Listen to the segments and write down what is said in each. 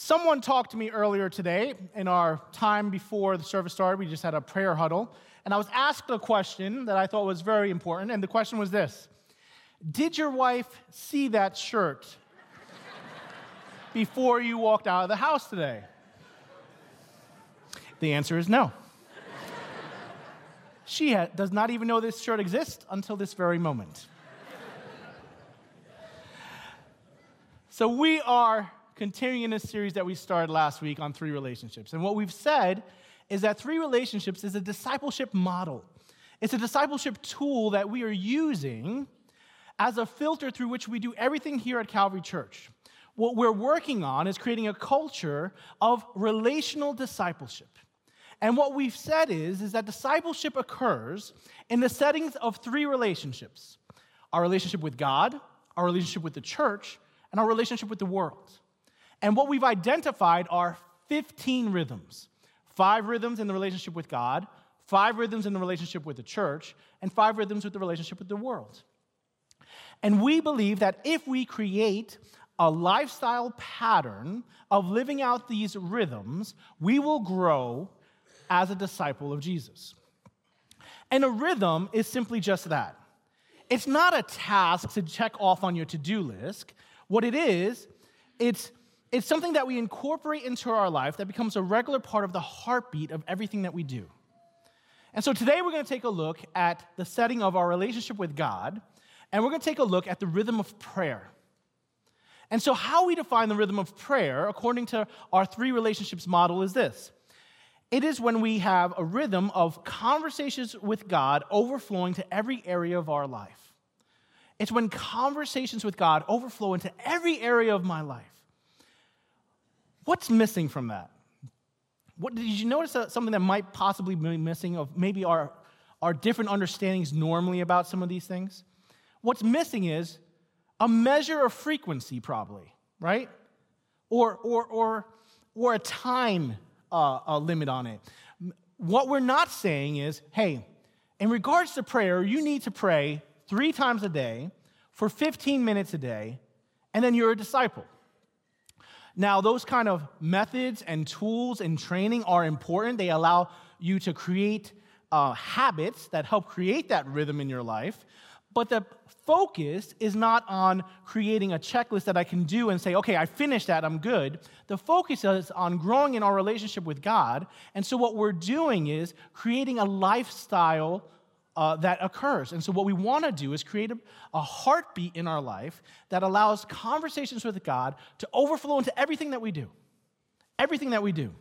Someone talked to me earlier today in our time before the service started. We just had a prayer huddle. And I was asked a question that I thought was very important. And the question was this Did your wife see that shirt before you walked out of the house today? The answer is no. She ha- does not even know this shirt exists until this very moment. So, we are continuing in a series that we started last week on three relationships. And what we've said is that three relationships is a discipleship model, it's a discipleship tool that we are using as a filter through which we do everything here at Calvary Church. What we're working on is creating a culture of relational discipleship. And what we've said is, is that discipleship occurs in the settings of three relationships our relationship with God, our relationship with the church, and our relationship with the world. And what we've identified are 15 rhythms five rhythms in the relationship with God, five rhythms in the relationship with the church, and five rhythms with the relationship with the world. And we believe that if we create a lifestyle pattern of living out these rhythms, we will grow as a disciple of Jesus. And a rhythm is simply just that. It's not a task to check off on your to do list. What it is, it's it's something that we incorporate into our life that becomes a regular part of the heartbeat of everything that we do. And so today we're going to take a look at the setting of our relationship with God, and we're going to take a look at the rhythm of prayer. And so, how we define the rhythm of prayer, according to our three relationships model, is this it is when we have a rhythm of conversations with God overflowing to every area of our life. It's when conversations with God overflow into every area of my life. What's missing from that? What, did you notice something that might possibly be missing of maybe our, our different understandings normally about some of these things? What's missing is a measure of frequency, probably, right? Or, or, or, or a time uh, a limit on it. What we're not saying is, hey, in regards to prayer, you need to pray three times a day for 15 minutes a day, and then you're a disciple. Now, those kind of methods and tools and training are important. They allow you to create uh, habits that help create that rhythm in your life. But the focus is not on creating a checklist that I can do and say, okay, I finished that, I'm good. The focus is on growing in our relationship with God. And so, what we're doing is creating a lifestyle uh, that occurs. And so, what we want to do is create a, a heartbeat in our life that allows conversations with God to overflow into everything that we do. Everything that we do.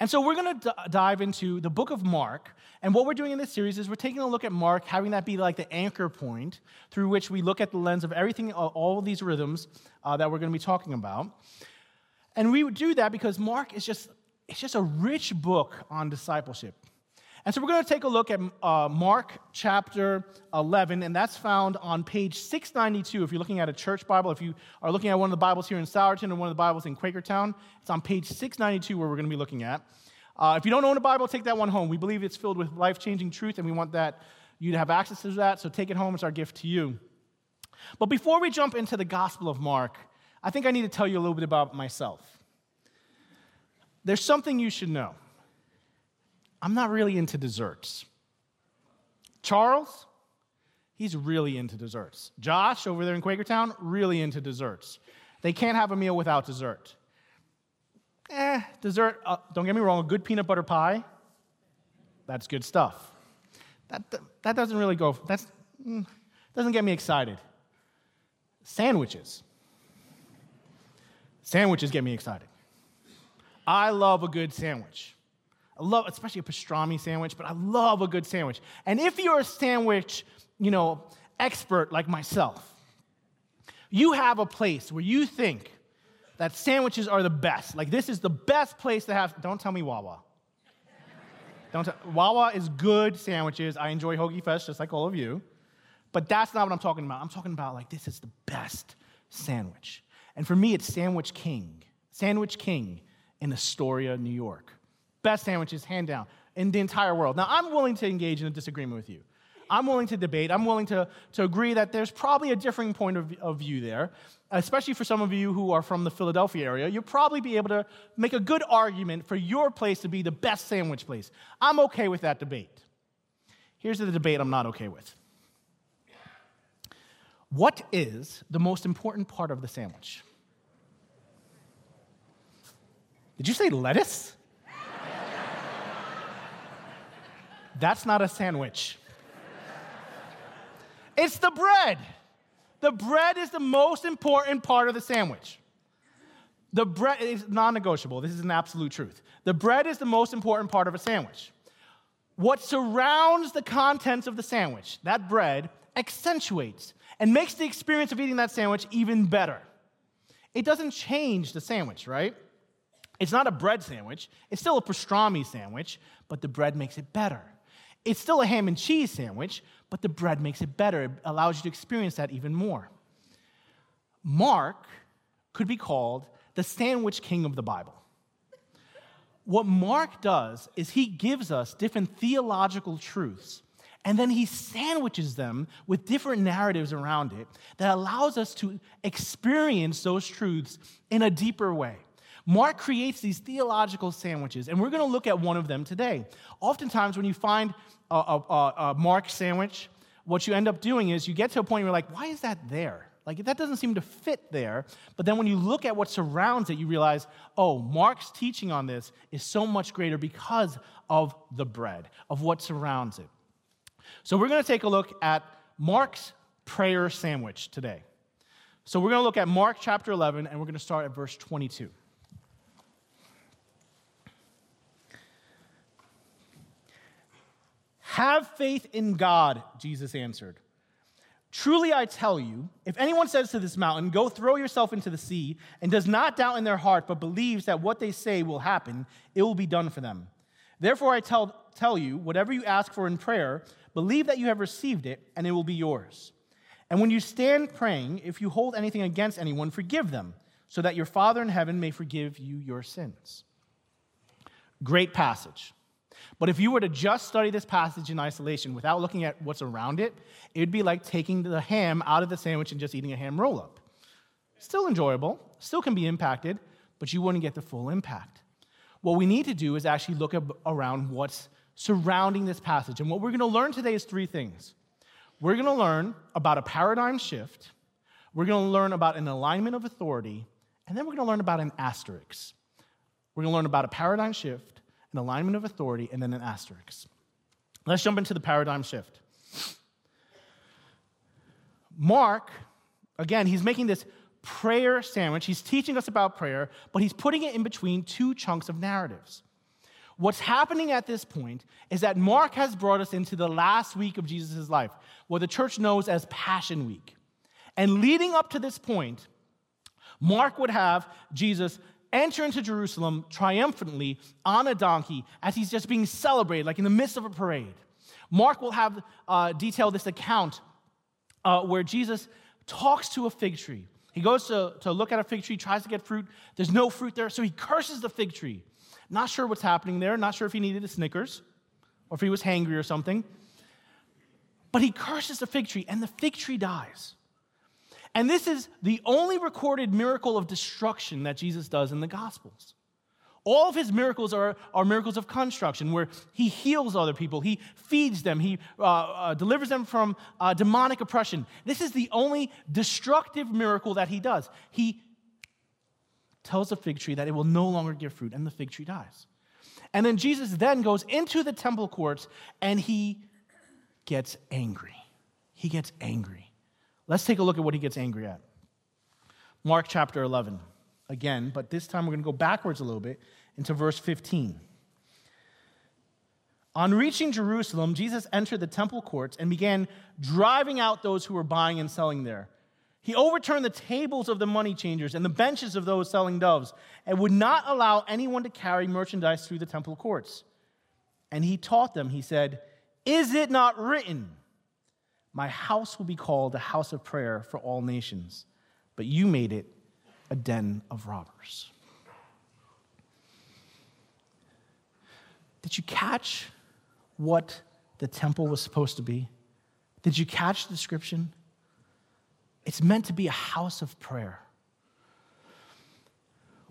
And so, we're going to d- dive into the book of Mark. And what we're doing in this series is we're taking a look at Mark, having that be like the anchor point through which we look at the lens of everything, all of these rhythms uh, that we're going to be talking about. And we do that because Mark is just, it's just a rich book on discipleship. And so we're going to take a look at uh, Mark chapter 11, and that's found on page 692. If you're looking at a church Bible, if you are looking at one of the Bibles here in Souderton or one of the Bibles in Quakertown, it's on page 692 where we're going to be looking at. Uh, if you don't own a Bible, take that one home. We believe it's filled with life changing truth, and we want that you to have access to that. So take it home. It's our gift to you. But before we jump into the Gospel of Mark, I think I need to tell you a little bit about myself. There's something you should know. I'm not really into desserts. Charles, he's really into desserts. Josh, over there in Quakertown, really into desserts. They can't have a meal without dessert. Eh, dessert, uh, don't get me wrong, a good peanut butter pie, that's good stuff. That, that doesn't really go, that's, mm, doesn't get me excited. Sandwiches. Sandwiches get me excited. I love a good sandwich. I love, especially a pastrami sandwich, but I love a good sandwich. And if you're a sandwich, you know, expert like myself, you have a place where you think that sandwiches are the best. Like this is the best place to have. Don't tell me Wawa. Don't tell, Wawa is good sandwiches. I enjoy Hoagie Fest just like all of you. But that's not what I'm talking about. I'm talking about like this is the best sandwich. And for me, it's Sandwich King. Sandwich King in Astoria, New York. Best sandwiches, hand down, in the entire world. Now, I'm willing to engage in a disagreement with you. I'm willing to debate. I'm willing to, to agree that there's probably a differing point of, of view there, especially for some of you who are from the Philadelphia area. You'll probably be able to make a good argument for your place to be the best sandwich place. I'm okay with that debate. Here's the debate I'm not okay with. What is the most important part of the sandwich? Did you say lettuce? That's not a sandwich. It's the bread. The bread is the most important part of the sandwich. The bread is non negotiable. This is an absolute truth. The bread is the most important part of a sandwich. What surrounds the contents of the sandwich, that bread, accentuates and makes the experience of eating that sandwich even better. It doesn't change the sandwich, right? It's not a bread sandwich. It's still a pastrami sandwich, but the bread makes it better. It's still a ham and cheese sandwich, but the bread makes it better. It allows you to experience that even more. Mark could be called the sandwich king of the Bible. What Mark does is he gives us different theological truths and then he sandwiches them with different narratives around it that allows us to experience those truths in a deeper way. Mark creates these theological sandwiches, and we're going to look at one of them today. Oftentimes, when you find a, a, a, Mark sandwich, what you end up doing is you get to a point where you're like, why is that there? Like, that doesn't seem to fit there. But then when you look at what surrounds it, you realize, oh, Mark's teaching on this is so much greater because of the bread, of what surrounds it. So we're going to take a look at Mark's prayer sandwich today. So we're going to look at Mark chapter 11, and we're going to start at verse 22. Have faith in God, Jesus answered. Truly I tell you, if anyone says to this mountain, Go throw yourself into the sea, and does not doubt in their heart, but believes that what they say will happen, it will be done for them. Therefore I tell, tell you, whatever you ask for in prayer, Believe that you have received it, and it will be yours. And when you stand praying, if you hold anything against anyone, forgive them, so that your Father in heaven may forgive you your sins. Great passage. But if you were to just study this passage in isolation without looking at what's around it, it would be like taking the ham out of the sandwich and just eating a ham roll up. Still enjoyable, still can be impacted, but you wouldn't get the full impact. What we need to do is actually look around what's surrounding this passage. And what we're going to learn today is three things. We're going to learn about a paradigm shift, we're going to learn about an alignment of authority, and then we're going to learn about an asterisk. We're going to learn about a paradigm shift, an alignment of authority, and then an asterisk. Let's jump into the paradigm shift. Mark, again, he's making this prayer sandwich. He's teaching us about prayer, but he's putting it in between two chunks of narratives. What's happening at this point is that Mark has brought us into the last week of Jesus' life, what the church knows as Passion Week. And leading up to this point, Mark would have Jesus enter into Jerusalem triumphantly on a donkey as he's just being celebrated, like in the midst of a parade. Mark will have uh, detail this account uh, where Jesus talks to a fig tree. He goes to, to look at a fig tree, tries to get fruit. There's no fruit there, so he curses the fig tree. Not sure what's happening there, not sure if he needed a Snickers or if he was hangry or something. But he curses the fig tree, and the fig tree dies. And this is the only recorded miracle of destruction that Jesus does in the Gospels. All of his miracles are, are miracles of construction, where he heals other people, he feeds them, he uh, uh, delivers them from uh, demonic oppression. This is the only destructive miracle that he does. He tells the fig tree that it will no longer give fruit, and the fig tree dies. And then Jesus then goes into the temple courts and he gets angry. He gets angry. Let's take a look at what he gets angry at. Mark chapter 11, again, but this time we're going to go backwards a little bit into verse 15. On reaching Jerusalem, Jesus entered the temple courts and began driving out those who were buying and selling there. He overturned the tables of the money changers and the benches of those selling doves and would not allow anyone to carry merchandise through the temple courts. And he taught them, he said, Is it not written, My house will be called a house of prayer for all nations, but you made it a den of robbers? Did you catch what the temple was supposed to be? Did you catch the description? It's meant to be a house of prayer.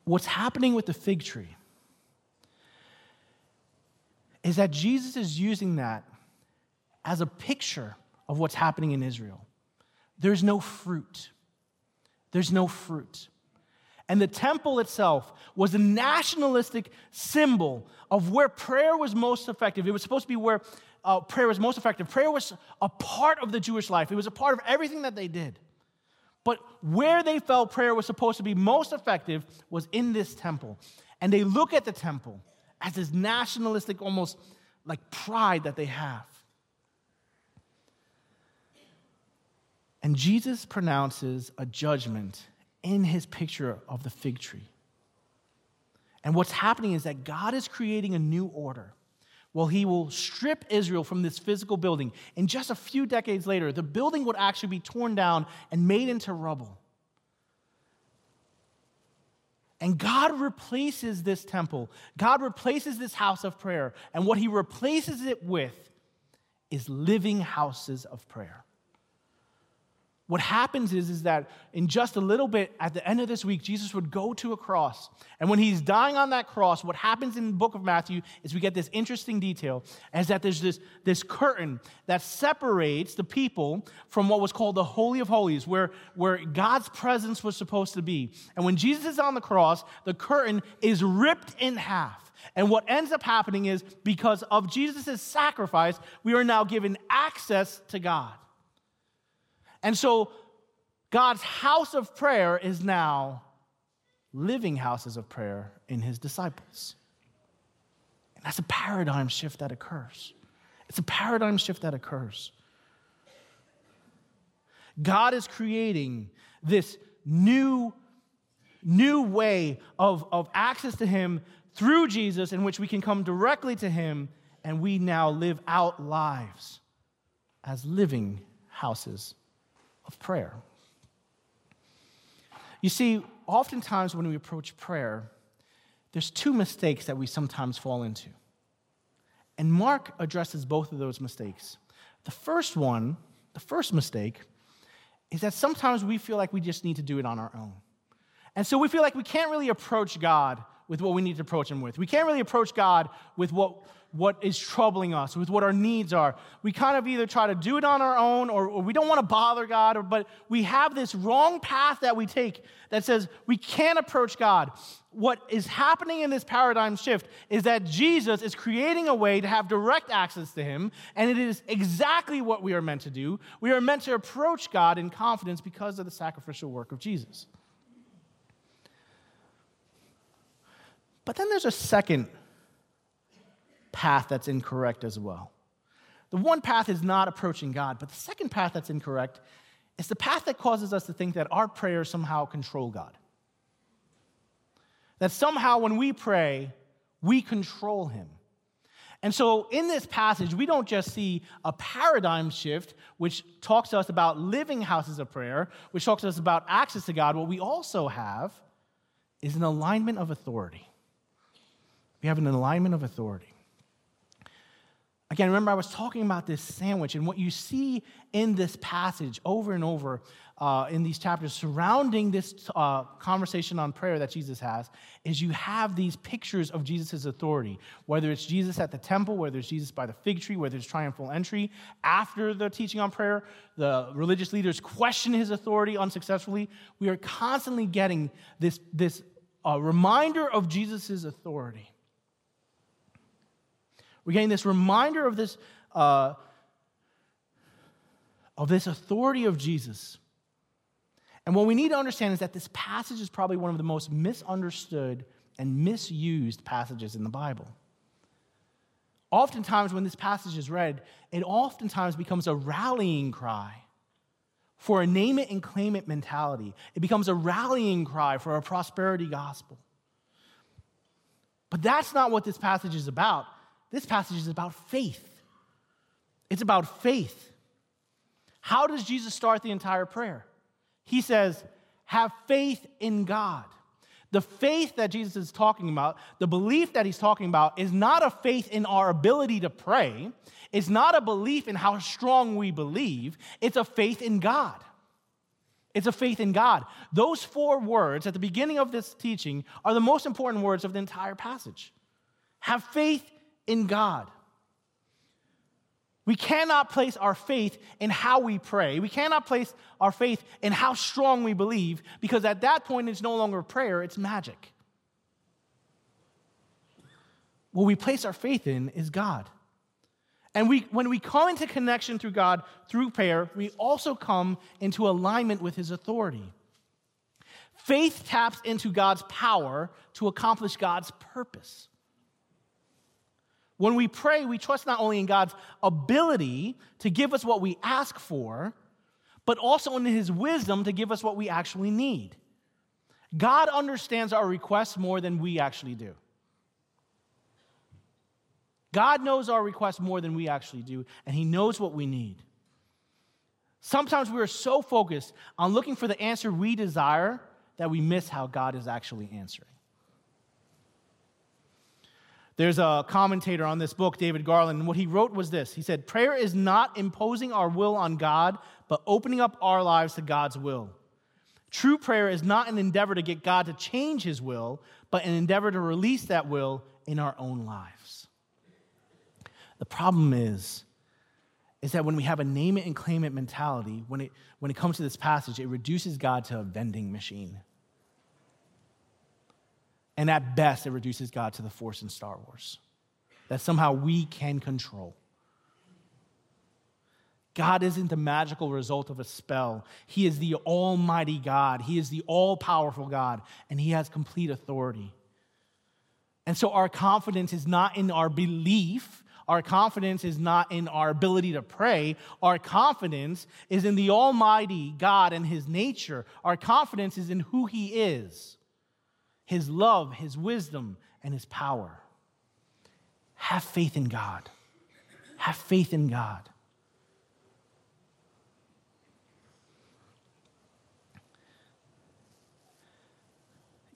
What's happening with the fig tree is that Jesus is using that as a picture of what's happening in Israel. There's no fruit. There's no fruit. And the temple itself was a nationalistic symbol of where prayer was most effective. It was supposed to be where uh, prayer was most effective. Prayer was a part of the Jewish life, it was a part of everything that they did. But where they felt prayer was supposed to be most effective was in this temple. And they look at the temple as this nationalistic, almost like pride that they have. And Jesus pronounces a judgment in his picture of the fig tree. And what's happening is that God is creating a new order. Well, he will strip Israel from this physical building. And just a few decades later, the building would actually be torn down and made into rubble. And God replaces this temple, God replaces this house of prayer. And what he replaces it with is living houses of prayer. What happens is, is that in just a little bit, at the end of this week, Jesus would go to a cross. And when he's dying on that cross, what happens in the book of Matthew is we get this interesting detail is that there's this, this curtain that separates the people from what was called the Holy of Holies, where, where God's presence was supposed to be. And when Jesus is on the cross, the curtain is ripped in half. And what ends up happening is because of Jesus' sacrifice, we are now given access to God. And so God's house of prayer is now living houses of prayer in his disciples. And that's a paradigm shift that occurs. It's a paradigm shift that occurs. God is creating this new, new way of, of access to Him through Jesus in which we can come directly to Him and we now live out lives as living houses of prayer. You see, oftentimes when we approach prayer, there's two mistakes that we sometimes fall into. And Mark addresses both of those mistakes. The first one, the first mistake, is that sometimes we feel like we just need to do it on our own. And so we feel like we can't really approach God with what we need to approach Him with. We can't really approach God with what what is troubling us, with what our needs are. We kind of either try to do it on our own or, or we don't want to bother God, or, but we have this wrong path that we take that says we can't approach God. What is happening in this paradigm shift is that Jesus is creating a way to have direct access to Him, and it is exactly what we are meant to do. We are meant to approach God in confidence because of the sacrificial work of Jesus. But then there's a second path that's incorrect as well. The one path is not approaching God, but the second path that's incorrect is the path that causes us to think that our prayers somehow control God. That somehow when we pray, we control Him. And so in this passage, we don't just see a paradigm shift, which talks to us about living houses of prayer, which talks to us about access to God. What we also have is an alignment of authority. We have an alignment of authority. Again, remember, I was talking about this sandwich, and what you see in this passage over and over uh, in these chapters surrounding this uh, conversation on prayer that Jesus has is you have these pictures of Jesus' authority, whether it's Jesus at the temple, whether it's Jesus by the fig tree, whether it's triumphal entry. After the teaching on prayer, the religious leaders question his authority unsuccessfully. We are constantly getting this, this uh, reminder of Jesus' authority. We're getting this reminder of this, uh, of this authority of Jesus. And what we need to understand is that this passage is probably one of the most misunderstood and misused passages in the Bible. Oftentimes, when this passage is read, it oftentimes becomes a rallying cry for a name it and claim it mentality. It becomes a rallying cry for a prosperity gospel. But that's not what this passage is about. This passage is about faith. It's about faith. How does Jesus start the entire prayer? He says, Have faith in God. The faith that Jesus is talking about, the belief that he's talking about, is not a faith in our ability to pray. It's not a belief in how strong we believe. It's a faith in God. It's a faith in God. Those four words at the beginning of this teaching are the most important words of the entire passage. Have faith in God. We cannot place our faith in how we pray. We cannot place our faith in how strong we believe because at that point it's no longer prayer, it's magic. What we place our faith in is God. And we, when we come into connection through God through prayer, we also come into alignment with His authority. Faith taps into God's power to accomplish God's purpose. When we pray, we trust not only in God's ability to give us what we ask for, but also in His wisdom to give us what we actually need. God understands our requests more than we actually do. God knows our requests more than we actually do, and He knows what we need. Sometimes we are so focused on looking for the answer we desire that we miss how God is actually answering. There's a commentator on this book, David Garland, and what he wrote was this He said, Prayer is not imposing our will on God, but opening up our lives to God's will. True prayer is not an endeavor to get God to change his will, but an endeavor to release that will in our own lives. The problem is, is that when we have a name it and claim it mentality, when it, when it comes to this passage, it reduces God to a vending machine. And at best, it reduces God to the Force in Star Wars that somehow we can control. God isn't the magical result of a spell. He is the Almighty God. He is the all powerful God, and He has complete authority. And so our confidence is not in our belief. Our confidence is not in our ability to pray. Our confidence is in the Almighty God and His nature. Our confidence is in who He is his love, his wisdom, and his power. Have faith in God. Have faith in God.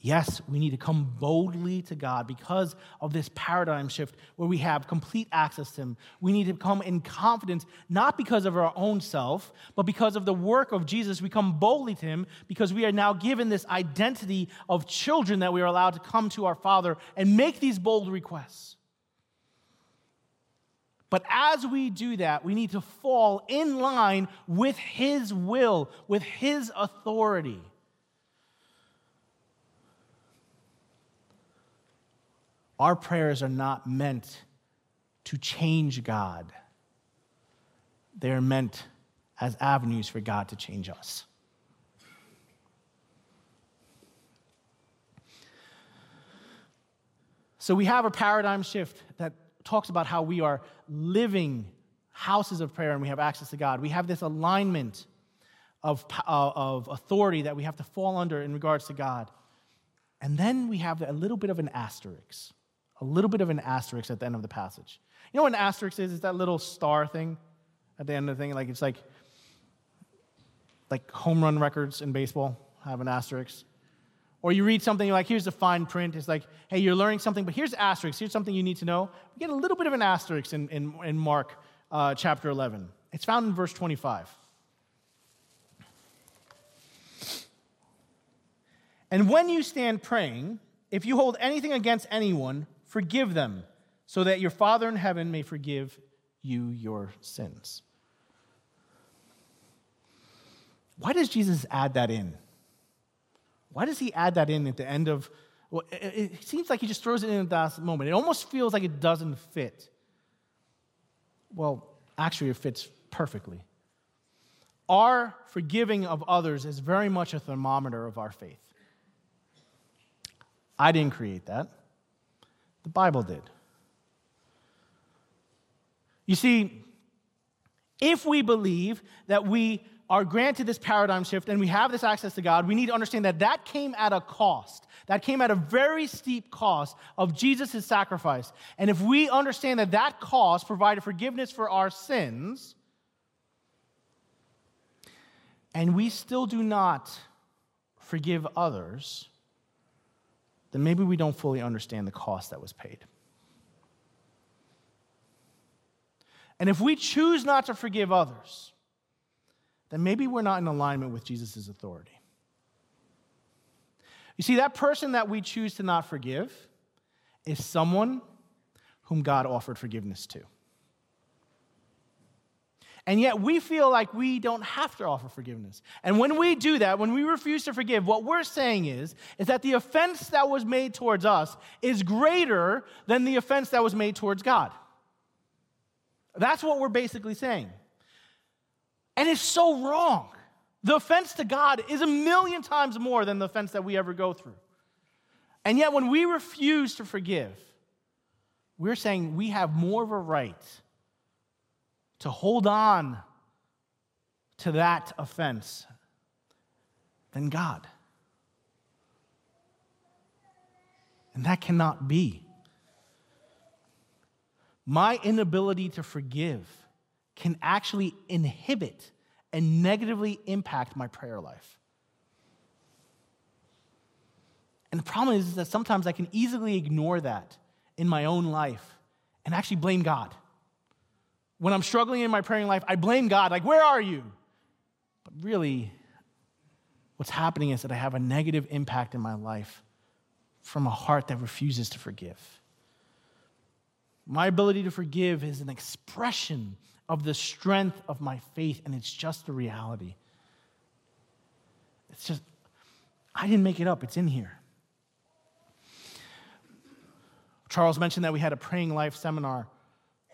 Yes, we need to come boldly to God because of this paradigm shift where we have complete access to Him. We need to come in confidence, not because of our own self, but because of the work of Jesus. We come boldly to Him because we are now given this identity of children that we are allowed to come to our Father and make these bold requests. But as we do that, we need to fall in line with His will, with His authority. Our prayers are not meant to change God, they're meant as avenues for God to change us. So we have a paradigm shift that talks about how we are living houses of prayer and we have access to God. We have this alignment of, uh, of authority that we have to fall under in regards to God. And then we have a little bit of an asterisk a little bit of an asterisk at the end of the passage. You know what an asterisk is? It's that little star thing at the end of the thing. Like it's like like home run records in baseball have an asterisk. Or you read something like, here's the fine print. It's like, hey, you're learning something, but here's asterisk. Here's something you need to know. We get a little bit of an asterisk in, in, in Mark uh, chapter 11. It's found in verse 25. And when you stand praying, if you hold anything against anyone, Forgive them, so that your Father in heaven may forgive you your sins. Why does Jesus add that in? Why does he add that in at the end of? Well, it, seems like he just throws it in at that moment. It almost feels like it doesn't fit. Well, actually, it fits perfectly. Our forgiving of others is very much a thermometer of our faith. I didn't create that. The Bible did. You see, if we believe that we are granted this paradigm shift and we have this access to God, we need to understand that that came at a cost. That came at a very steep cost of Jesus' sacrifice. And if we understand that that cost provided forgiveness for our sins, and we still do not forgive others, then maybe we don't fully understand the cost that was paid. And if we choose not to forgive others, then maybe we're not in alignment with Jesus' authority. You see, that person that we choose to not forgive is someone whom God offered forgiveness to. And yet we feel like we don't have to offer forgiveness. And when we do that, when we refuse to forgive, what we're saying is, is that the offense that was made towards us is greater than the offense that was made towards God. That's what we're basically saying. And it's so wrong. The offense to God is a million times more than the offense that we ever go through. And yet, when we refuse to forgive, we're saying we have more of a right to hold on to that offense than God. And that cannot be. My inability to forgive can actually inhibit and negatively impact my prayer life. And the problem is that sometimes I can easily ignore that in my own life and actually blame God. When I'm struggling in my praying life, I blame God, like, where are you? But really, what's happening is that I have a negative impact in my life from a heart that refuses to forgive. My ability to forgive is an expression of the strength of my faith, and it's just the reality. It's just, I didn't make it up, it's in here. Charles mentioned that we had a praying life seminar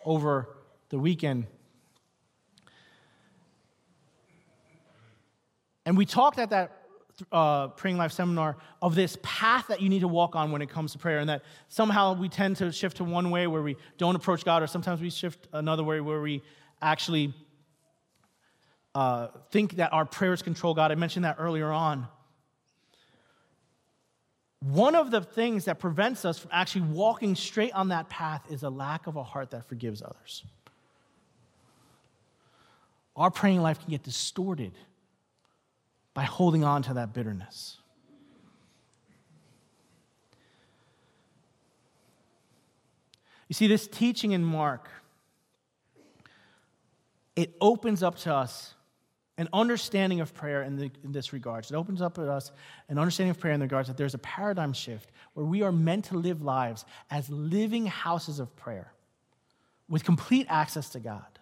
over the weekend. And we talked at that uh, Praying Life seminar of this path that you need to walk on when it comes to prayer, and that somehow we tend to shift to one way where we don't approach God, or sometimes we shift another way where we actually uh, think that our prayers control God. I mentioned that earlier on. One of the things that prevents us from actually walking straight on that path is a lack of a heart that forgives others. Our praying life can get distorted by holding on to that bitterness. You see, this teaching in Mark, it opens up to us an understanding of prayer in, the, in this regards. It opens up to us an understanding of prayer in the regards that there's a paradigm shift where we are meant to live lives as living houses of prayer with complete access to God.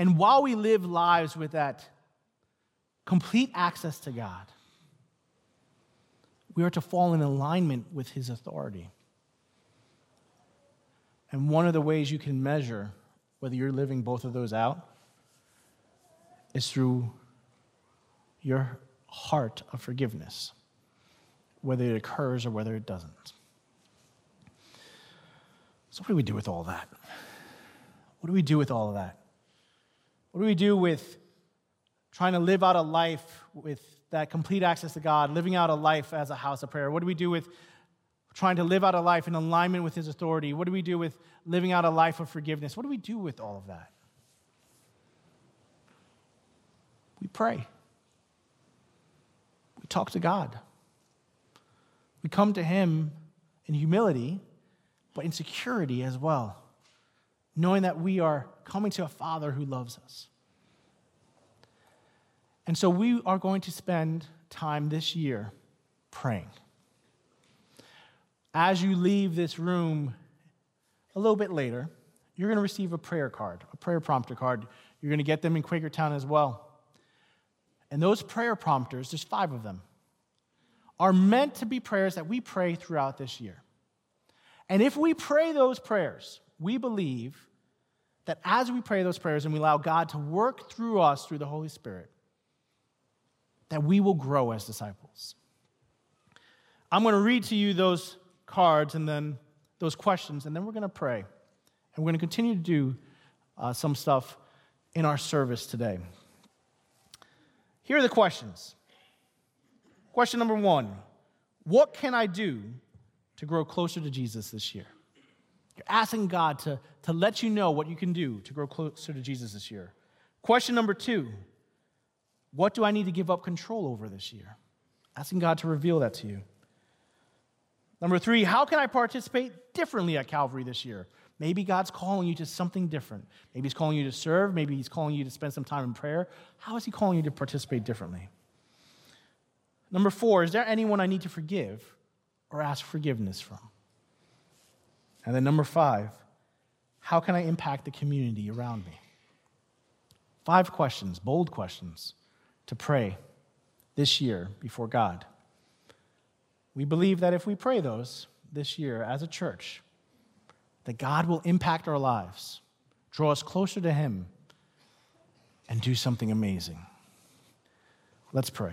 And while we live lives with that complete access to God, we are to fall in alignment with His authority. And one of the ways you can measure whether you're living both of those out is through your heart of forgiveness, whether it occurs or whether it doesn't. So, what do we do with all that? What do we do with all of that? What do we do with trying to live out a life with that complete access to God, living out a life as a house of prayer? What do we do with trying to live out a life in alignment with His authority? What do we do with living out a life of forgiveness? What do we do with all of that? We pray. We talk to God. We come to Him in humility, but in security as well, knowing that we are coming to a Father who loves us. And so we are going to spend time this year praying. As you leave this room a little bit later, you're going to receive a prayer card, a prayer prompter card. You're going to get them in Quakertown as well. And those prayer prompters, there's five of them, are meant to be prayers that we pray throughout this year. And if we pray those prayers, we believe that as we pray those prayers and we allow God to work through us through the Holy Spirit, that we will grow as disciples. I'm going to read to you those cards and then those questions, and then we're going to pray. And we're going to continue to do uh, some stuff in our service today. Here are the questions. Question number one What can I do to grow closer to Jesus this year? You're asking God to, to let you know what you can do to grow closer to Jesus this year. Question number two What do I need to give up control over this year? Asking God to reveal that to you. Number three, how can I participate differently at Calvary this year? Maybe God's calling you to something different. Maybe He's calling you to serve. Maybe He's calling you to spend some time in prayer. How is He calling you to participate differently? Number four, is there anyone I need to forgive or ask forgiveness from? And then number five, how can I impact the community around me? Five questions, bold questions, to pray this year before God. We believe that if we pray those this year as a church, that God will impact our lives, draw us closer to Him, and do something amazing. Let's pray.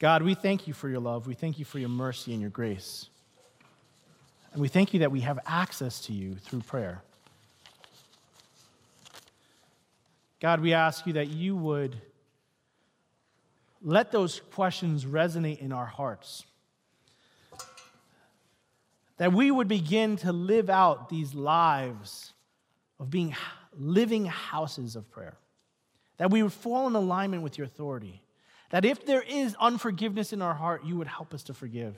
God, we thank you for your love. We thank you for your mercy and your grace. And we thank you that we have access to you through prayer. God, we ask you that you would let those questions resonate in our hearts. That we would begin to live out these lives of being living houses of prayer. That we would fall in alignment with your authority. That if there is unforgiveness in our heart, you would help us to forgive.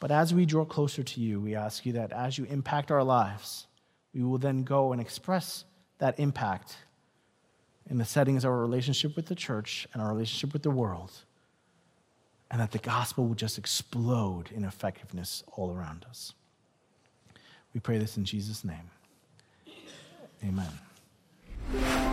But as we draw closer to you, we ask you that as you impact our lives, we will then go and express that impact in the settings of our relationship with the church and our relationship with the world, and that the gospel will just explode in effectiveness all around us. We pray this in Jesus' name. Amen.